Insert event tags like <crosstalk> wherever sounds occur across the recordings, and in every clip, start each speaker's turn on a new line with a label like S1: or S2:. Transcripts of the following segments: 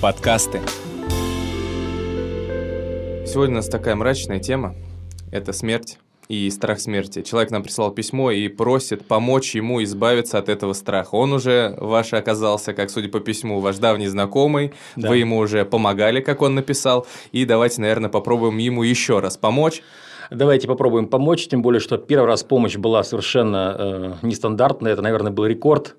S1: Подкасты. Сегодня у нас такая мрачная тема. Это смерть и страх смерти. Человек нам прислал письмо и просит помочь ему избавиться от этого страха. Он уже ваш оказался, как судя по письму, ваш давний знакомый. Да. Вы ему уже помогали, как он написал. И давайте, наверное, попробуем ему еще раз помочь.
S2: Давайте попробуем помочь, тем более, что первый раз помощь была совершенно э, нестандартная. Это, наверное, был рекорд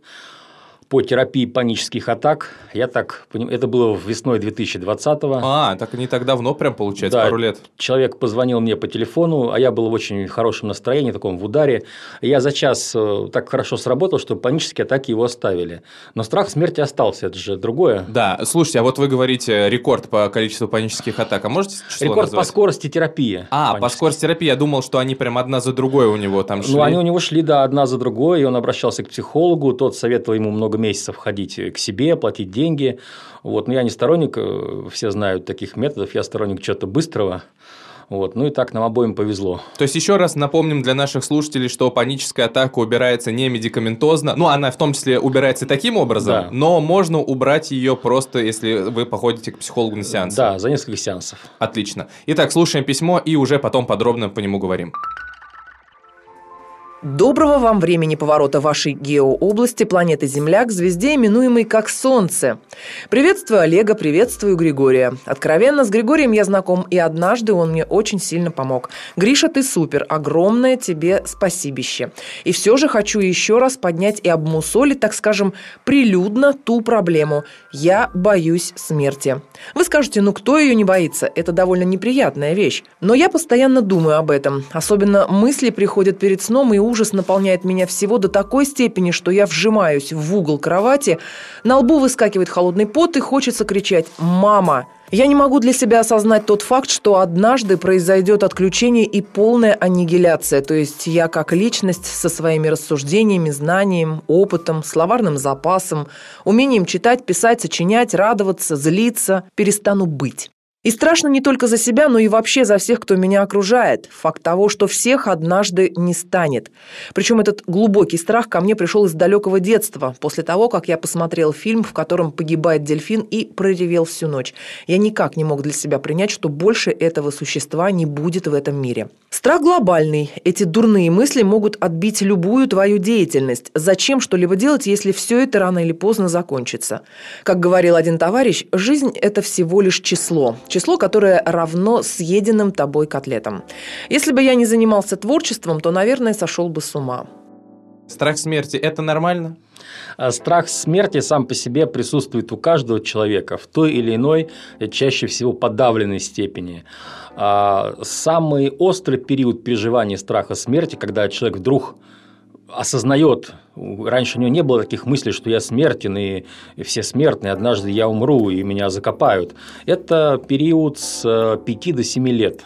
S2: по терапии панических атак. Я так понимаю, это было весной 2020-го.
S1: А, так не так давно, прям получается,
S2: да,
S1: пару лет.
S2: Человек позвонил мне по телефону, а я был в очень хорошем настроении, таком в ударе. Я за час э, так хорошо сработал, что панические атаки его оставили. Но страх смерти остался, это же другое.
S1: Да, слушайте, а вот вы говорите рекорд по количеству панических атак, а можете
S2: число Рекорд назвать? по скорости терапии.
S1: А, по скорости терапии, я думал, что они прям одна за другой у него там шли.
S2: Ну, они у него шли, да, одна за другой, и он обращался к психологу, тот советовал ему много месяцев ходить к себе, платить деньги. Вот. Но я не сторонник, э, все знают таких методов, я сторонник чего-то быстрого. Вот. Ну и так нам обоим повезло.
S1: То есть еще раз напомним для наших слушателей, что паническая атака убирается не медикаментозно, ну она в том числе убирается таким образом, да. но можно убрать ее просто, если вы походите к психологу на сеанс.
S2: Да, за несколько сеансов.
S1: Отлично. Итак, слушаем письмо и уже потом подробно по нему говорим.
S3: Доброго вам времени поворота вашей геообласти планеты Земля к звезде, именуемой как Солнце. Приветствую Олега, приветствую Григория. Откровенно, с Григорием я знаком, и однажды он мне очень сильно помог. Гриша, ты супер, огромное тебе спасибище. И все же хочу еще раз поднять и обмусолить, так скажем, прилюдно ту проблему. Я боюсь смерти. Вы скажете, ну кто ее не боится? Это довольно неприятная вещь. Но я постоянно думаю об этом. Особенно мысли приходят перед сном и ужас наполняет меня всего до такой степени, что я вжимаюсь в угол кровати, на лбу выскакивает холодный пот и хочется кричать «Мама!». Я не могу для себя осознать тот факт, что однажды произойдет отключение и полная аннигиляция, то есть я как личность со своими рассуждениями, знанием, опытом, словарным запасом, умением читать, писать, сочинять, радоваться, злиться, перестану быть. И страшно не только за себя, но и вообще за всех, кто меня окружает. Факт того, что всех однажды не станет. Причем этот глубокий страх ко мне пришел из далекого детства, после того, как я посмотрел фильм, в котором погибает дельфин и проревел всю ночь. Я никак не мог для себя принять, что больше этого существа не будет в этом мире. Страх глобальный. Эти дурные мысли могут отбить любую твою деятельность. Зачем что-либо делать, если все это рано или поздно закончится? Как говорил один товарищ, жизнь – это всего лишь число – число, которое равно съеденным тобой котлетам. Если бы я не занимался творчеством, то, наверное, сошел бы с ума.
S1: Страх смерти – это нормально?
S2: А страх смерти сам по себе присутствует у каждого человека в той или иной, чаще всего подавленной степени. А самый острый период переживания страха смерти, когда человек вдруг осознает, раньше у него не было таких мыслей, что я смертен, и все смертны, однажды я умру, и меня закопают. Это период с 5 э, до 7 лет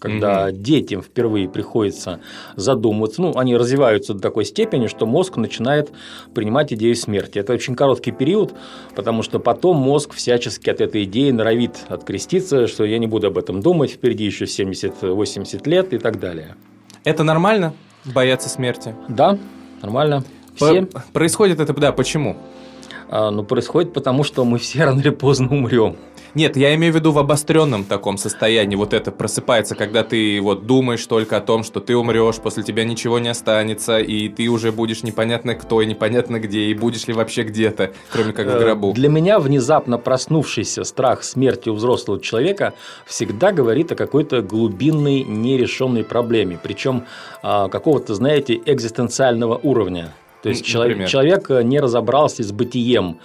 S2: когда угу. детям впервые приходится задумываться, ну, они развиваются до такой степени, что мозг начинает принимать идею смерти. Это очень короткий период, потому что потом мозг всячески от этой идеи норовит откреститься, что я не буду об этом думать, впереди еще 70-80 лет и так далее.
S1: Это нормально? Бояться смерти?
S2: Да, нормально.
S1: Все. Происходит это, да, почему?
S2: А, ну, происходит потому, что мы все рано или поздно умрем.
S1: Нет, я имею в виду в обостренном таком состоянии. Вот это просыпается, когда ты вот думаешь только о том, что ты умрешь, после тебя ничего не останется, и ты уже будешь непонятно кто и непонятно где, и будешь ли вообще где-то, кроме как в э, гробу.
S2: Для меня внезапно проснувшийся страх смерти у взрослого человека всегда говорит о какой-то глубинной нерешенной проблеме, причем а, какого-то, знаете, экзистенциального уровня. То есть человек, человек не разобрался с бытием.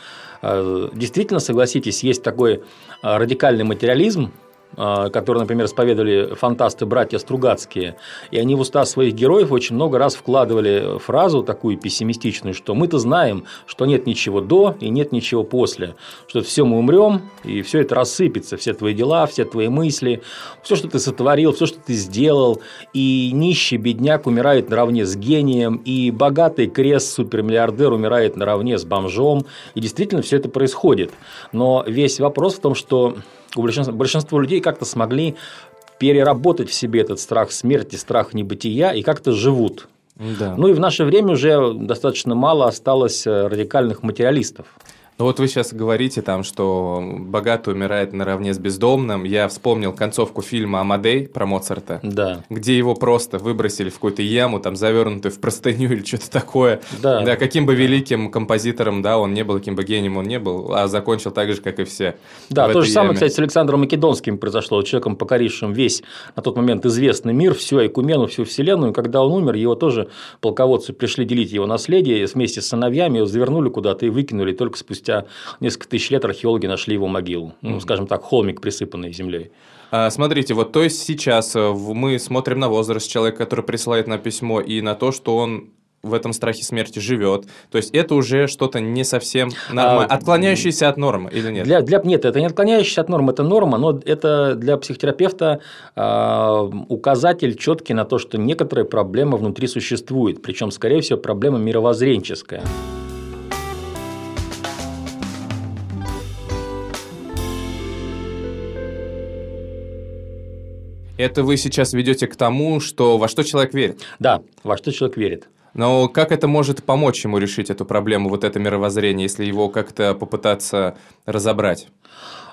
S2: А, действительно, согласитесь, есть такой а, радикальный материализм, которые, например, исповедовали фантасты-братья Стругацкие, и они в уста своих героев очень много раз вкладывали фразу такую пессимистичную, что мы-то знаем, что нет ничего до и нет ничего после, что все мы умрем, и все это рассыпется, все твои дела, все твои мысли, все, что ты сотворил, все, что ты сделал, и нищий бедняк умирает наравне с гением, и богатый крест супермиллиардер умирает наравне с бомжом, и действительно все это происходит. Но весь вопрос в том, что у большинства, большинство людей как-то смогли переработать в себе этот страх смерти, страх небытия и как-то живут. Да. Ну и в наше время уже достаточно мало осталось э, радикальных материалистов.
S1: Ну вот вы сейчас говорите там, что богатый умирает наравне с бездомным. Я вспомнил концовку фильма «Амадей» про Моцарта,
S2: да.
S1: где его просто выбросили в какую-то яму, там завернутую в простыню <laughs> или что-то такое. Да. да. Каким бы великим композитором, да, он не был, каким бы гением он не был, а закончил так же, как и все.
S2: Да, то же самое, кстати, с Александром Македонским произошло, человеком, покорившим весь на тот момент известный мир, всю Айкумену, всю Вселенную. Когда он умер, его тоже полководцы пришли делить его наследие вместе с сыновьями, его завернули куда-то и выкинули только спустя спустя несколько тысяч лет археологи нашли его могилу. Ну, скажем так, холмик, присыпанный землей.
S1: А, смотрите, вот то есть сейчас э, мы смотрим на возраст человека, который присылает нам письмо, и на то, что он в этом страхе смерти живет. То есть это уже что-то не совсем нормально, а, отклоняющееся от нормы или нет?
S2: Для, для, нет, это не отклоняющееся от нормы, это норма, но это для психотерапевта э, указатель четкий на то, что некоторые проблемы внутри существуют, причем, скорее всего, проблема мировоззренческая.
S1: Это вы сейчас ведете к тому, что во что человек верит?
S2: Да, во что человек верит.
S1: Но как это может помочь ему решить эту проблему, вот это мировоззрение, если его как-то попытаться разобрать?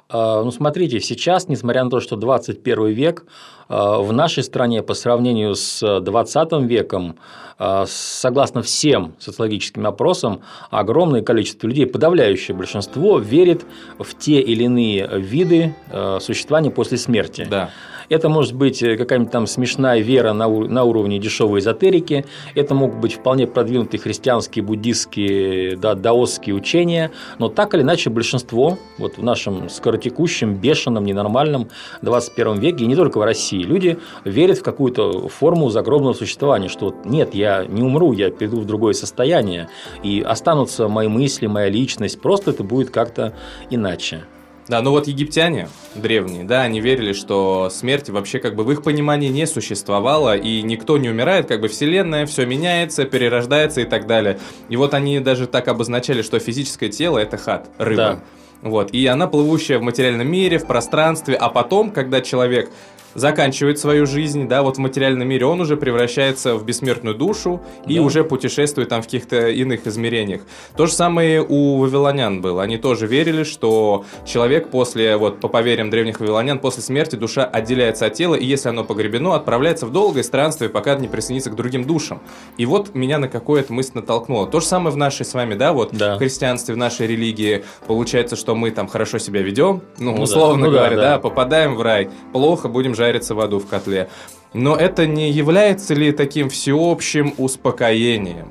S2: А, ну, смотрите, сейчас, несмотря на то, что 21 век, а, в нашей стране по сравнению с 20 веком, а, согласно всем социологическим опросам, огромное количество людей, подавляющее большинство, верит в те или иные виды существования после смерти.
S1: Да.
S2: Это может быть э, какая-нибудь там смешная вера на, на уровне дешевой эзотерики, это могут быть вполне продвинутые христианские, буддистские, да, даосские учения, но так или иначе большинство вот в нашем скоротекущем, бешеном, ненормальном 21 веке, и не только в России, люди верят в какую-то форму загробного существования, что нет, я не умру, я перейду в другое состояние, и останутся мои мысли, моя личность, просто это будет как-то иначе.
S1: Да, ну вот египтяне древние, да, они верили, что смерть вообще как бы в их понимании не существовала, и никто не умирает, как бы вселенная, все меняется, перерождается и так далее. И вот они даже так обозначали, что физическое тело – это хат, рыба. Да. Вот, и она плывущая в материальном мире, в пространстве, а потом, когда человек заканчивает свою жизнь, да, вот в материальном мире, он уже превращается в бессмертную душу и да. уже путешествует там в каких-то иных измерениях. То же самое у вавилонян было. Они тоже верили, что человек после, вот по поверьям древних вавилонян, после смерти душа отделяется от тела, и если оно погребено, отправляется в долгое странствие, пока не присоединится к другим душам. И вот меня на какое-то мысль натолкнуло. То же самое в нашей с вами, да, вот да. в христианстве, в нашей религии, получается, что мы там хорошо себя ведем, ну, ну условно да. Ну, говоря, да, да. да, попадаем в рай, плохо будем жарится в аду в котле. Но это не является ли таким всеобщим успокоением?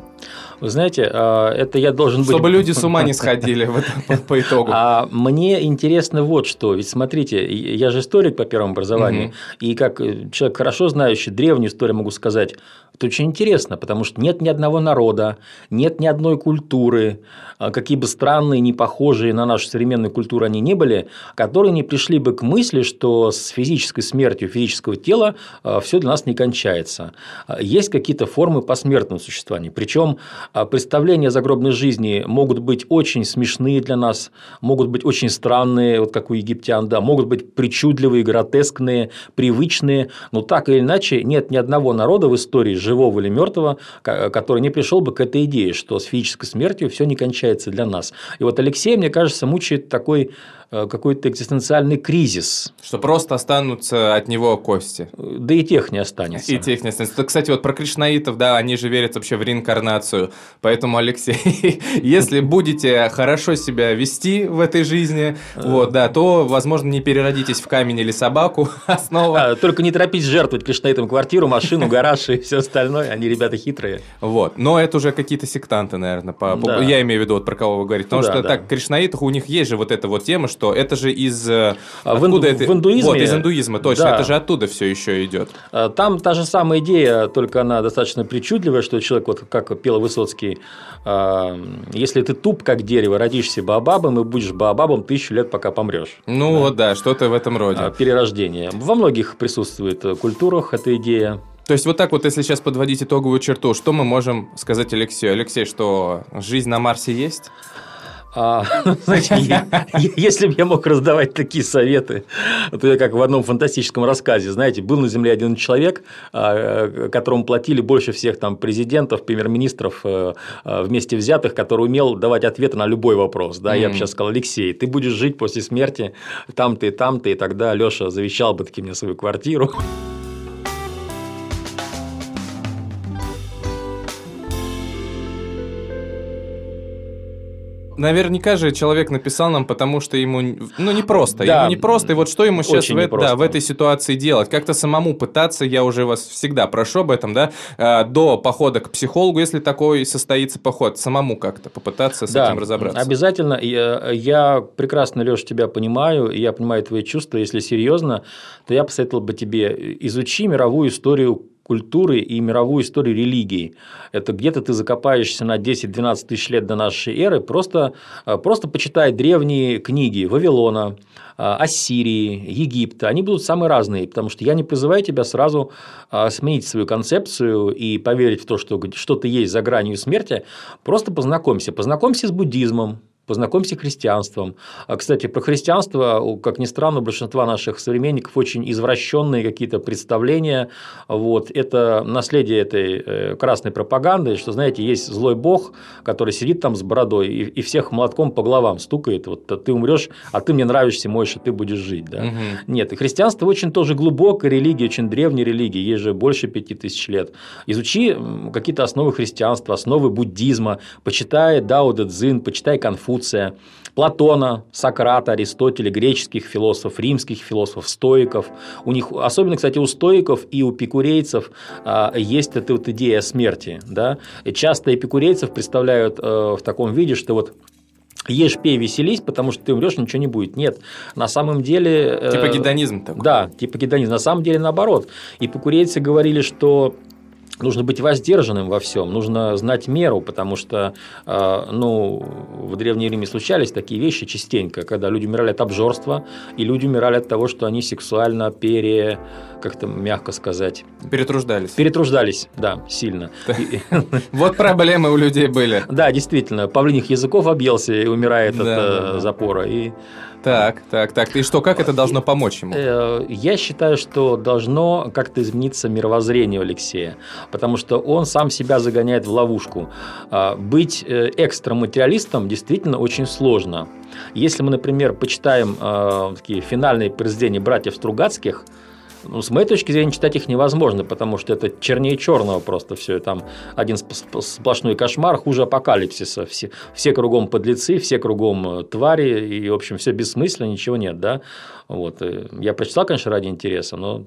S2: Вы знаете, а, это я должен
S1: быть... Чтобы люди с ума не сходили по итогу. <laughs>
S2: А мне интересно вот что. Ведь смотрите, я же историк по первому образованию, и как человек хорошо знающий древнюю историю могу сказать, это очень интересно, потому что нет ни одного народа, нет ни одной культуры, а, какие бы странные, не похожие на нашу современную культуру они не были, которые не пришли бы к мысли, что с физической смертью физического тела все для нас не кончается. Есть какие-то формы посмертного существования. Причем представления о загробной жизни могут быть очень смешные для нас, могут быть очень странные, вот как у египтян, да, могут быть причудливые, гротескные, привычные, но так или иначе нет ни одного народа в истории, живого или мертвого, который не пришел бы к этой идее, что с физической смертью все не кончается для нас. И вот Алексей, мне кажется, мучает такой какой-то экзистенциальный кризис.
S1: Что просто останутся от него кости.
S2: Да и тех не останется.
S1: И тех не останется. Кстати, вот про кришнаитов, да, они же верят вообще в реинкарнацию. Поэтому, Алексей, <laughs> если будете хорошо себя вести в этой жизни, вот, да, то, возможно, не переродитесь в камень или собаку, <laughs> а снова...
S2: А, только не торопитесь жертвовать кришнаитам квартиру, машину, гараж и все остальное. Они ребята хитрые.
S1: Вот. Но это уже какие-то сектанты, наверное. По... Да. Я имею в виду, вот про кого вы говорите. Потому да, что да. так, кришнаитах у них есть же вот эта вот тема, что что это же из... э,
S2: А в инду-
S1: это?
S2: в индуизме-
S1: Вот, из индуизма, точно.
S2: Да.
S1: Это же оттуда все еще идет.
S2: А, Там та же самая идея, только она достаточно причудливая, что человек, вот как пел Высоцкий, а, если ты туп, как дерево, родишься баобабом и будешь баобабом тысячу лет, пока помрешь.
S1: Ну вот да, что-то в этом роде.
S2: Перерождение. Во многих присутствует э, культурах эта идея.
S1: То есть вот так вот, если сейчас подводить итоговую черту, что мы можем сказать Алексею? Алексей, что жизнь на Марсе есть?
S2: А, <laughs> знаете, я- я- если бы я мог раздавать такие советы, то я как в одном фантастическом рассказе, знаете, был на Земле один человек, а, которому платили больше всех там президентов, премьер-министров э, э, вместе взятых, который умел давать ответы на любой вопрос. Да, я бы сейчас сказал, Алексей, ты будешь жить после смерти там-то и там-то, и тогда Леша завещал бы таки мне свою квартиру.
S1: Наверняка же человек написал нам, потому что ему, ну, не просто.
S2: Да.
S1: Ему не просто, и вот что ему сейчас
S2: Очень
S1: в, э- да, в этой ситуации делать? Как-то самому пытаться, я уже вас всегда прошу об этом, да, э, до похода к психологу, если такой состоится поход, самому как-то попытаться с
S2: Да,
S1: этим разобраться.
S2: Обязательно. Я, я прекрасно, Леша, тебя понимаю, и я понимаю твои чувства. Если серьезно, то я посоветовал бы тебе изучи мировую историю культуры и мировую историю религии. Это где-то ты закопаешься на 10-12 тысяч лет до нашей эры, просто, э, просто почитай древние книги Вавилона, э, Ассирии, Египта. Они будут самые разные, потому что я не призываю тебя сразу э, сменить свою концепцию и поверить в то, что что-то есть за гранью смерти. Просто познакомься. Познакомься с буддизмом, Познакомься с христианством. А, Кстати, про христианство, как ни странно, у большинства наших современников очень извращенные какие-то представления. Вот. Это наследие этой э, красной пропаганды, что, знаете, есть злой бог, который сидит там с бородой и, и всех молотком по головам стукает. Вот ты умрешь, а ты мне нравишься, Мойша, ты будешь жить. Да?
S1: Мгм.
S2: Нет, и христианство очень тоже глубокая религия, очень древняя религия, ей же больше пяти тысяч лет. Изучи какие-то основы христианства, основы буддизма, почитай Дао Дэ Цзин, почитай Конфуция, Платона, Сократа, Аристотеля, греческих философов, римских философов, стоиков. У них, особенно, кстати, у стоиков и у эпикурейцев а, есть эта вот идея смерти. Да? И часто эпикурейцев представляют э, в таком виде, что вот Ешь, пей, веселись, потому что ты умрешь, ничего не будет. Нет, на самом деле... э,
S1: Типа гедонизм такой.
S2: Да, типа гедонизм. На самом деле наоборот. Эпикурейцы говорили, что нужно быть воздержанным во всем, нужно знать меру, потому что э, ну, в Древнем Риме случались такие вещи частенько, когда люди умирали от обжорства, и люди умирали от того, что они сексуально пере... как-то мягко сказать...
S1: Перетруждались.
S2: Перетруждались, да, сильно. <laughs>
S1: Вот проблемы у людей были.
S2: Да, действительно, павлиних языков объелся и умирает от э, запора. И
S1: Так, так, так. И что, как это должно помочь ему?
S2: Э, Я считаю, что должно как-то измениться мировоззрение Алексея, потому что он сам себя загоняет в ловушку. А, Быть э, экстраматериалистом действительно очень сложно. Если мы, например, почитаем э, такие финальные произведения братьев Стругацких, ну, с моей точки зрения, читать их невозможно, потому что это чернее черного просто все. Там один сп- сп- сплошной кошмар, хуже апокалипсиса. Все, все кругом подлецы, все кругом э, твари, и, в общем, все бессмысленно, ничего нет, да. Вот. э, Я прочитал, конечно, ради интереса, но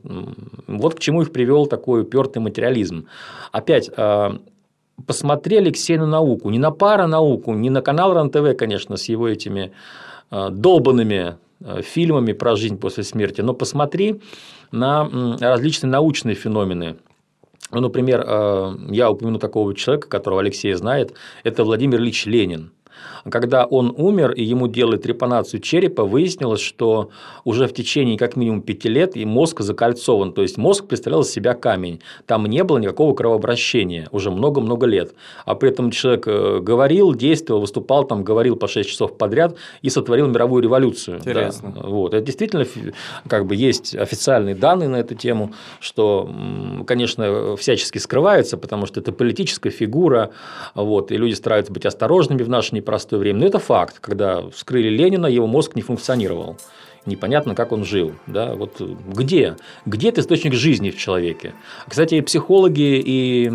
S2: вот к чему их привел такой упертый материализм. Опять, э, посмотри, Алексей, на науку. Не на паранауку, не на канал РЕН-ТВ, конечно, с его этими долбанными фильмами про жизнь после смерти, но посмотри на различные научные феномены. Ну, например, э, я упомяну такого человека, которого Алексей знает, это Владимир Ильич Ленин. Когда он умер и ему делали трепанацию черепа, выяснилось, что уже в течение как минимум пяти лет и мозг закольцован. То есть мозг представлял из себя камень. Там не было никакого кровообращения уже много-много лет. А при этом человек э, говорил, действовал, выступал, там, говорил по 6 часов подряд и сотворил мировую революцию. Да.
S1: Интересно.
S2: Вот. Это действительно как бы есть официальные данные на эту тему, что, конечно, всячески скрывается, потому что это политическая фигура, вот, и люди стараются быть осторожными в наше непростое время. Но это факт, когда вскрыли Ленина, его мозг не функционировал. Непонятно, как он жил. Да? Вот где? Где этот источник жизни в человеке? Кстати, психологи, и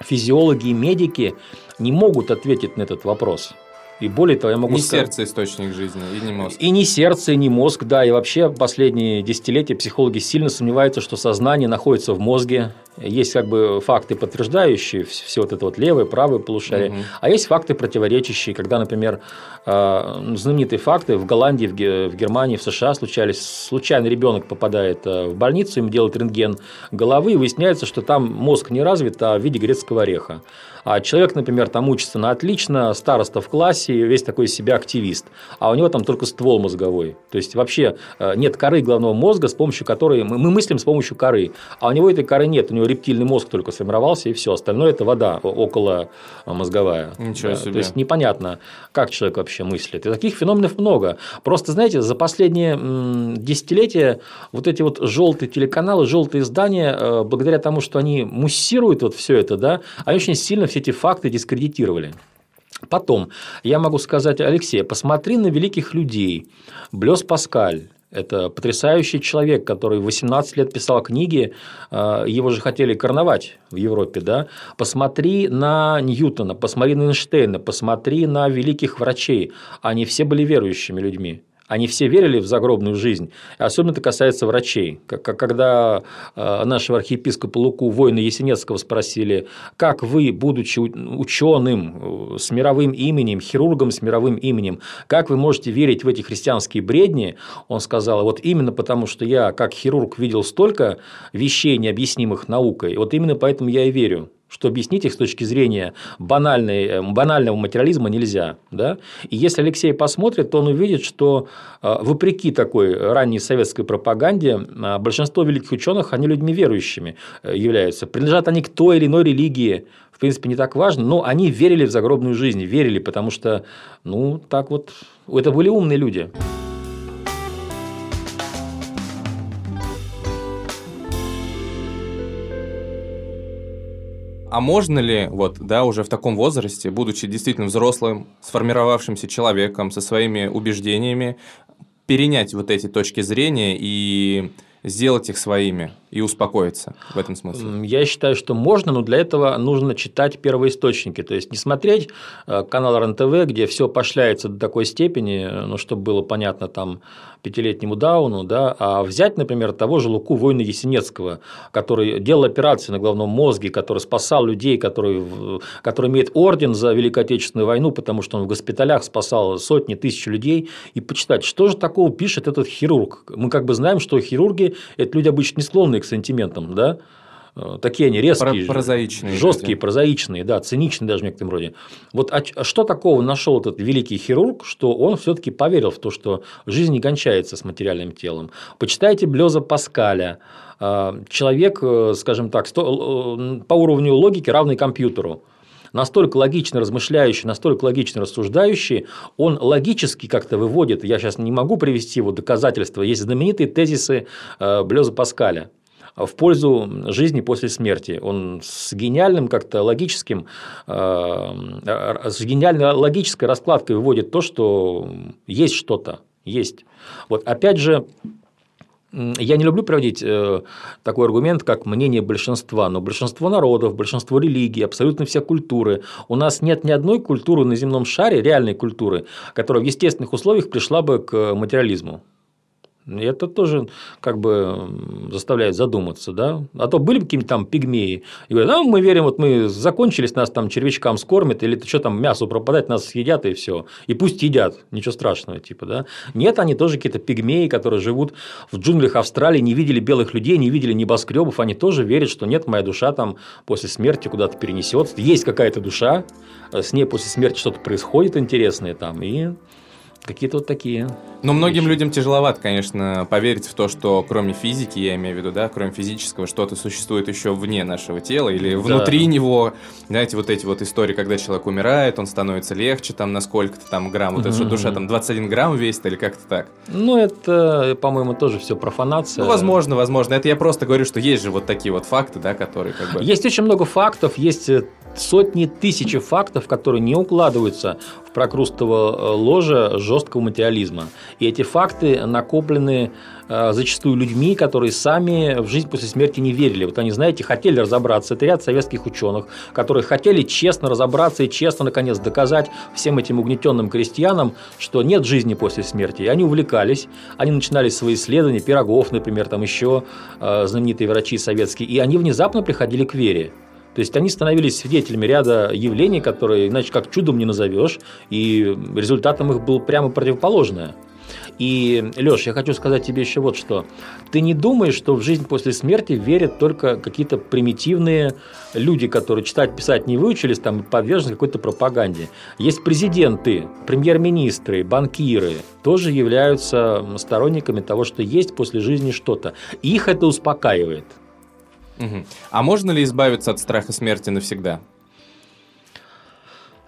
S2: физиологи, и медики не могут ответить на этот вопрос. И более того, я могу
S1: Не
S2: сказать...
S1: сердце источник жизни, и не мозг.
S2: И не сердце, и не мозг, да. И вообще последние десятилетия психологи сильно сомневаются, что сознание находится в мозге Есть как бы факты, подтверждающие все вот это вот левое, правое полушарие, угу. а есть факты противоречащие, когда, например, э, знаменитые факты в Голландии, в Германии, в США случались. Случайно ребенок попадает э, в больницу, им делают рентген головы, и выясняется, что там мозг не развит, а в виде грецкого ореха. А человек, например, там учится на отлично, староста в классе, весь такой из себя активист, а у него там только ствол мозговой. То есть вообще э, нет коры головного мозга, с помощью которой мы мыслим с помощью коры, а у него этой коры нет, у него рептильный мозг только сформировался и все, остальное это вода около мозговая.
S1: Ничего себе.
S2: То есть непонятно, как человек вообще мыслит. И таких феноменов много. Просто, знаете, за последние десятилетия вот эти вот желтые телеканалы, желтые издания, э, благодаря тому, что они муссируют вот все это, да, они очень сильно все эти факты дискредитировали. Потом я могу сказать, Алексей, посмотри на великих людей. Блес Паскаль, это потрясающий человек, который 18 лет писал книги, э, его же хотели короновать в Европе, да? Посмотри на Ньютона, посмотри на Эйнштейна, посмотри на великих врачей, они все были верующими людьми. Они все верили в загробную жизнь. Особенно это касается врачей. Когда э, нашего архиепископа Луку воина Есенецкого спросили, как вы, будучи ученым э, с мировым именем, хирургом с мировым именем, как вы можете верить в эти христианские бредни, он сказал, вот именно потому, что я как хирург видел столько вещей, необъяснимых наукой, вот именно поэтому я и верю что объяснить их с точки зрения банальной, э, банального материализма нельзя. Да? И если Алексей посмотрит, то он увидит, что э, вопреки такой ранней советской пропаганде, э, большинство великих ученых, они людьми верующими являются. Принадлежат они к той или иной религии, в принципе, не так важно, но они верили в загробную жизнь, верили, потому что, ну, так вот, это были умные люди.
S1: А можно ли, вот, да, уже в таком возрасте, будучи действительно взрослым, сформировавшимся человеком, со своими убеждениями, перенять вот эти точки зрения и сделать их своими и успокоиться в этом смысле?
S2: Я считаю, что можно, но для этого нужно читать первоисточники. То есть не смотреть э, канал РНТВ, где все пошляется до такой степени, ну, чтобы было понятно там пятилетнему Дауну, да, а взять, например, того же Луку Война Есенецкого, который делал операции на головном мозге, который спасал людей, который, который имеет орден за Великую Отечественную войну, потому что он в госпиталях спасал сотни тысяч людей, и почитать, что же такого пишет этот хирург. Мы как бы знаем, что хирурги – это люди обычно не склонные к сантиментам, да, Э, такие они резкие,
S1: прозаичные,
S2: жесткие, люди. прозаичные, да, циничные даже в некотором роде. Вот а, а что такого нашел этот великий хирург, что он все-таки поверил в то, что жизнь не кончается с материальным телом? Почитайте Блеза Паскаля. Э, человек, э, скажем так, по уровню логики равный компьютеру настолько логично размышляющий, настолько логично рассуждающий, он логически как-то выводит, я сейчас не могу привести его доказательства, есть знаменитые тезисы Блеза Паскаля в пользу жизни после смерти. Он с гениальным как-то логическим, э, с гениальной логической раскладкой выводит то, что есть что-то, есть. Вот опять же, я не люблю проводить э, такой аргумент, как мнение большинства, но большинство народов, большинство религий, абсолютно все культуры. У нас нет ни одной культуры на земном шаре, реальной культуры, которая в естественных условиях пришла бы к материализму. Это тоже как бы заставляет задуматься, да. А то были какие-нибудь там пигмеи, и говорят, ну, мы верим, вот мы закончились, нас там червячкам скормят, или что там, мясо пропадать, нас съедят, и все. И пусть едят, ничего страшного, типа, да. Нет, они тоже какие-то пигмеи, которые живут в джунглях Австралии, не видели белых людей, не видели небоскребов, они тоже верят, что нет, моя душа там после смерти куда-то перенесется. Есть какая-то душа, с ней после смерти что-то происходит интересное там, и Какие-то вот такие.
S1: Но многим вещи. людям тяжеловато, конечно, поверить в то, что кроме физики, я имею в виду, да, кроме физического, что-то существует еще вне нашего тела или да. внутри него. Знаете, вот эти вот истории, когда человек умирает, он становится легче там на сколько-то там грамм, вот mm-hmm. что душа там 21 грамм весит или как-то так.
S2: Ну, это, по-моему, тоже все профанация.
S1: Ну, возможно, возможно. Это я просто говорю, что есть же вот такие вот факты, да, которые как бы...
S2: Есть очень много фактов, есть сотни тысяч фактов, которые не укладываются в прокрустово э, ложе жесткого материализма. И эти факты накоплены э, зачастую людьми, которые сами в жизнь после смерти не верили. Вот они, знаете, хотели разобраться. Это ряд советских ученых, которые хотели честно разобраться и честно, наконец, доказать всем этим угнетенным крестьянам, что нет жизни после смерти. И они увлекались, они начинали свои исследования, Пирогов, например, там еще э, знаменитые врачи советские, и они внезапно приходили к вере. То есть они становились свидетелями ряда явлений, которые иначе как чудом не назовешь, и результатом их было прямо противоположное. И, Леш, я хочу сказать тебе еще вот что. Ты не думаешь, что в жизнь после смерти верят только какие-то примитивные люди, которые читать, писать не выучились, там подвержены какой-то пропаганде. Есть президенты, премьер-министры, банкиры, тоже являются сторонниками того, что есть после жизни что-то. Их это успокаивает.
S1: Угу. А можно ли избавиться от страха смерти навсегда?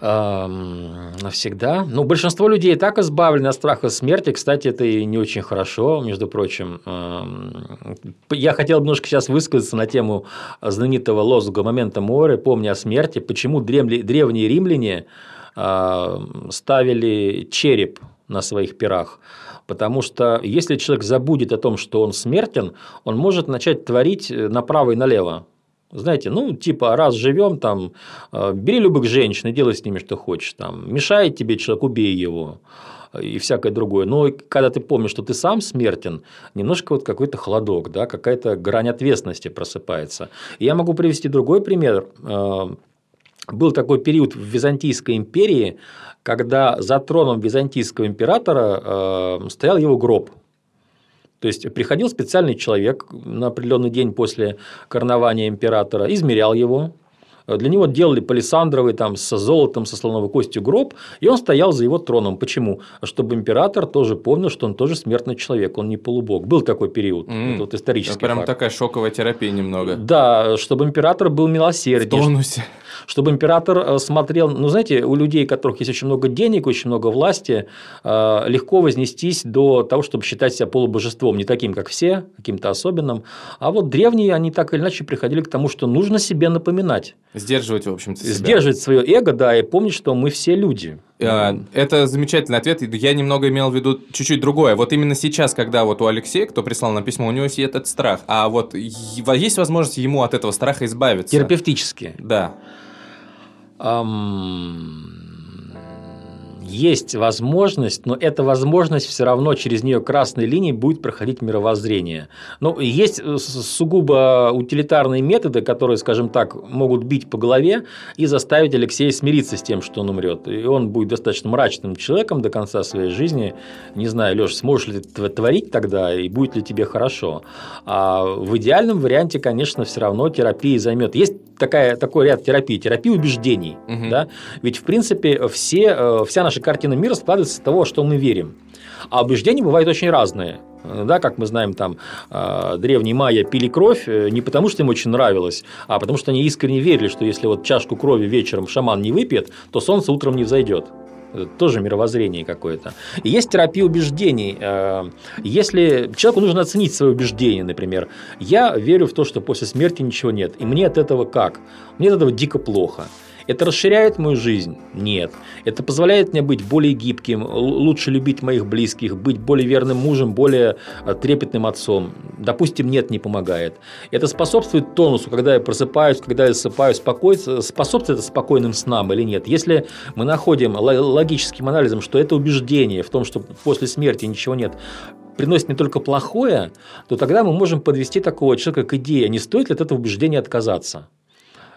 S2: навсегда. Ну, большинство людей и так избавлены от страха смерти. Кстати, это и не очень хорошо, между прочим. Я хотел немножко сейчас высказаться на тему знаменитого лозунга «Момента море», «Помни о смерти». Почему древние римляне ставили череп на своих пирах? Потому что если человек забудет о том, что он смертен, он может начать творить э, направо и налево. Знаете, ну, типа, раз живем, там, э, бери любых женщин и делай с ними, что хочешь. Там, мешает тебе человек, убей его и всякое другое. Но когда ты помнишь, что ты сам смертен, немножко вот какой-то холодок, да, какая-то грань ответственности просыпается. И я могу привести другой пример. Был такой период в Византийской империи, когда за троном византийского императора э, стоял его гроб. То есть приходил специальный человек на определенный день после коронования императора, измерял его, для него делали палисандровый там, со золотом, со слоновой костью гроб, и он стоял за его троном. Почему? Чтобы император тоже помнил, что он тоже смертный человек, он не полубог. Был такой период, mm. это вот исторический
S1: это прям
S2: факт.
S1: такая шоковая терапия немного.
S2: Да, чтобы император был милосерден.
S1: В тонусе
S2: чтобы император э, смотрел, ну, знаете, у людей, у которых есть очень много денег, очень много власти, э, легко вознестись до того, чтобы считать себя полубожеством, не таким, как все, каким-то особенным. А вот древние, они так или иначе приходили к тому, что нужно себе напоминать.
S1: Сдерживать, в общем-то, себя.
S2: Сдерживать свое эго, да, и помнить, что мы все люди.
S1: А, это замечательный ответ. Я немного имел в виду чуть-чуть другое. Вот именно сейчас, когда вот у Алексея, кто прислал нам письмо, у него есть этот страх. А вот есть возможность ему от этого страха избавиться?
S2: Терапевтически.
S1: Да Um,
S2: есть возможность, но эта возможность все равно через нее красной линией будет проходить мировоззрение. Но есть э, сугубо утилитарные методы, которые, скажем так, могут бить по голове и заставить Алексея смириться с тем, что он умрет. И он будет достаточно мрачным человеком до конца своей жизни. Не знаю, Леш, сможешь ли ты творить тогда и будет ли тебе хорошо. А в идеальном варианте, конечно, все равно терапия займет. Есть такая, такой ряд терапии, терапии убеждений. Угу. Да? Ведь, в принципе, все, э, вся наша картина мира складывается из того, что мы верим. А убеждения бывают очень разные. Да, как мы знаем, там э, древние майя пили кровь э, не потому, что им очень нравилось, а потому что они искренне верили, что если вот чашку крови вечером шаман не выпьет, то солнце утром не взойдет тоже мировоззрение какое-то. И есть терапия убеждений. Если человеку нужно оценить свое убеждение, например, я верю в то, что после смерти ничего нет, и мне от этого как? Мне от этого дико плохо. Это расширяет мою жизнь? Нет. Это позволяет мне быть более гибким, лучше любить моих близких, быть более верным мужем, более э, трепетным отцом? Допустим, нет, не помогает. Это способствует тонусу, когда я просыпаюсь, когда я засыпаю, способствует это спокойным снам или нет? Если мы находим логическим анализом, что это убеждение в том, что после смерти ничего нет, приносит не только плохое, то тогда мы можем подвести такого человека к идее, не стоит ли от этого убеждения отказаться.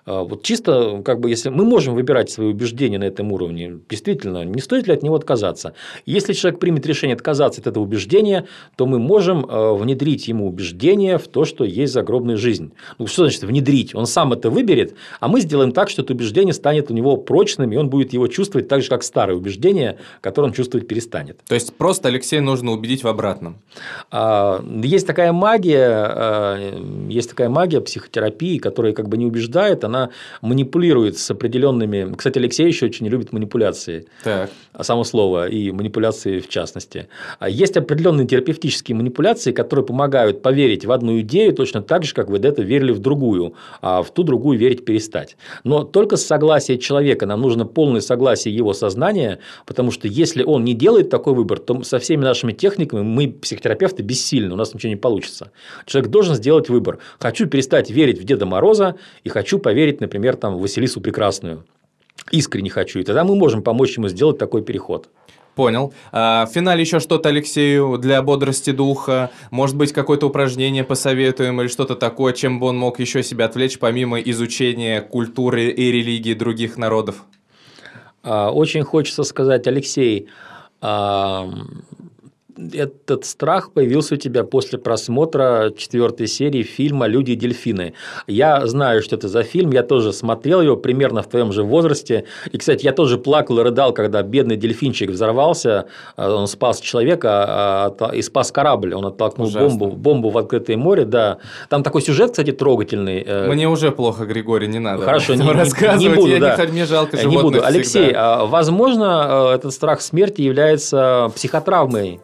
S2: А, вот чисто, как бы, если мы можем выбирать свои убеждения на этом уровне, действительно, не стоит ли от него отказаться? Если человек примет решение отказаться от этого убеждения, то мы можем а, внедрить ему убеждение в то, что есть загробная жизнь. Ну, что значит внедрить? Он сам это выберет, а мы сделаем так, что это убеждение станет у него прочным, и он будет его чувствовать так же, как старое убеждение, которое он чувствовать перестанет.
S1: То есть, просто Алексея нужно убедить в обратном?
S2: А, есть такая магия, есть такая магия психотерапии, которая как бы не убеждает, она манипулирует с определенными... Кстати, Алексей еще очень любит манипуляции.
S1: Так.
S2: А само слово, и манипуляции в частности. А есть определенные терапевтические манипуляции, которые помогают поверить в одну идею точно так же, как вы до этого верили в другую, а в ту другую верить перестать. Но только с согласия человека нам нужно полное согласие его сознания, потому что если он не делает такой выбор, то со всеми нашими техниками мы, психотерапевты, бессильны, у нас ничего не получится. Человек должен сделать выбор. Хочу перестать верить в Деда Мороза и хочу поверить, например, там, в Василису Прекрасную. Искренне хочу. И тогда мы можем помочь ему сделать такой переход.
S1: Понял. А в финале еще что-то Алексею для бодрости духа? Может быть, какое-то упражнение посоветуем или что-то такое, чем бы он мог еще себя отвлечь, помимо изучения культуры и религии других народов?
S2: А, очень хочется сказать, Алексей, этот страх появился у тебя после просмотра четвертой серии фильма «Люди и дельфины». Я знаю, что это за фильм, я тоже смотрел его примерно в твоем же возрасте. И, кстати, я тоже плакал и рыдал, когда бедный дельфинчик взорвался, а, он спас человека а, и спас корабль, он оттолкнул бомбу, бомбу в открытое море, да. Там такой сюжет, кстати, трогательный.
S1: Э, Мне уже плохо, Григорий, не надо.
S2: Хорошо, не,
S1: рассказывать,
S2: не буду,
S1: я
S2: да.
S1: не, мне жалко
S2: Не буду. Алексей, всегда. возможно, э, этот страх смерти является психотравмой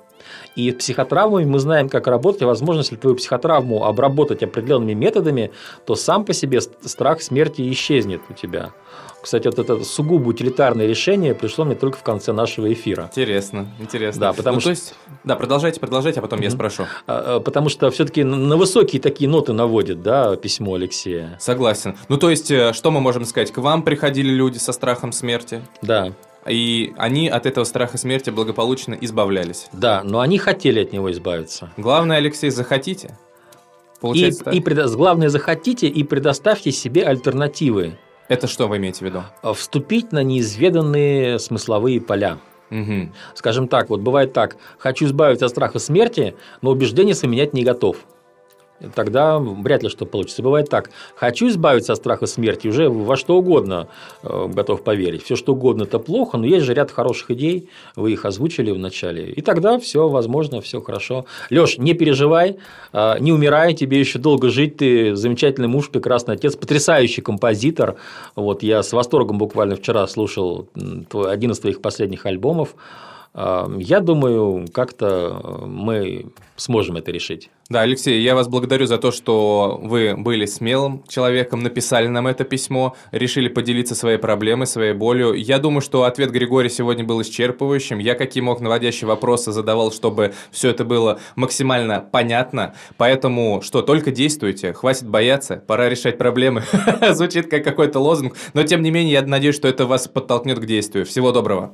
S2: и с психотравмами мы знаем, как работать. И, возможно, если твою психотравму обработать определенными методами, то сам по себе страх смерти исчезнет у тебя. Кстати, вот это сугубо утилитарное решение пришло мне только в конце нашего эфира.
S1: Интересно, интересно.
S2: Да, потому
S1: ну,
S2: что...
S1: То есть, да, продолжайте, продолжайте, а потом mm-hmm. я спрошу.
S2: А, а, потому что все-таки на высокие такие ноты наводит, да, письмо Алексея.
S1: Согласен. Ну, то есть, э, что мы можем сказать? К вам приходили люди со страхом смерти?
S2: Да.
S1: И они от этого страха смерти благополучно избавлялись.
S2: Да, но они хотели от него избавиться.
S1: Главное, Алексей, захотите.
S2: Получается и, так? и предо... главное, захотите и предоставьте себе альтернативы.
S1: Это что вы имеете в виду?
S2: А, вступить на неизведанные смысловые поля.
S1: Угу.
S2: Скажем так, вот бывает так, хочу избавиться от страха смерти, но убеждения свои менять не готов тогда вряд ли что получится. Бывает так. Хочу избавиться от страха смерти, уже во что угодно э, готов поверить. Все что угодно это плохо, но есть же ряд хороших идей, вы их озвучили в начале. И тогда все возможно, все хорошо. Леш, не переживай, э, не умирай, тебе еще долго жить, ты замечательный муж, прекрасный отец, потрясающий композитор. Вот я с восторгом буквально вчера слушал один из твоих последних альбомов. Я думаю, как-то э, мы сможем это решить.
S1: Да, Алексей, я вас благодарю за то, что вы были смелым человеком, написали нам это письмо, решили поделиться своей проблемой, своей болью. Я думаю, что ответ Григория сегодня был исчерпывающим. Я какие мог наводящие вопросы задавал, чтобы все это было максимально понятно. Поэтому что, только действуйте, хватит бояться, пора решать проблемы. <laughs> Звучит как какой-то лозунг, но тем не менее я надеюсь, что это вас подтолкнет к действию. Всего доброго.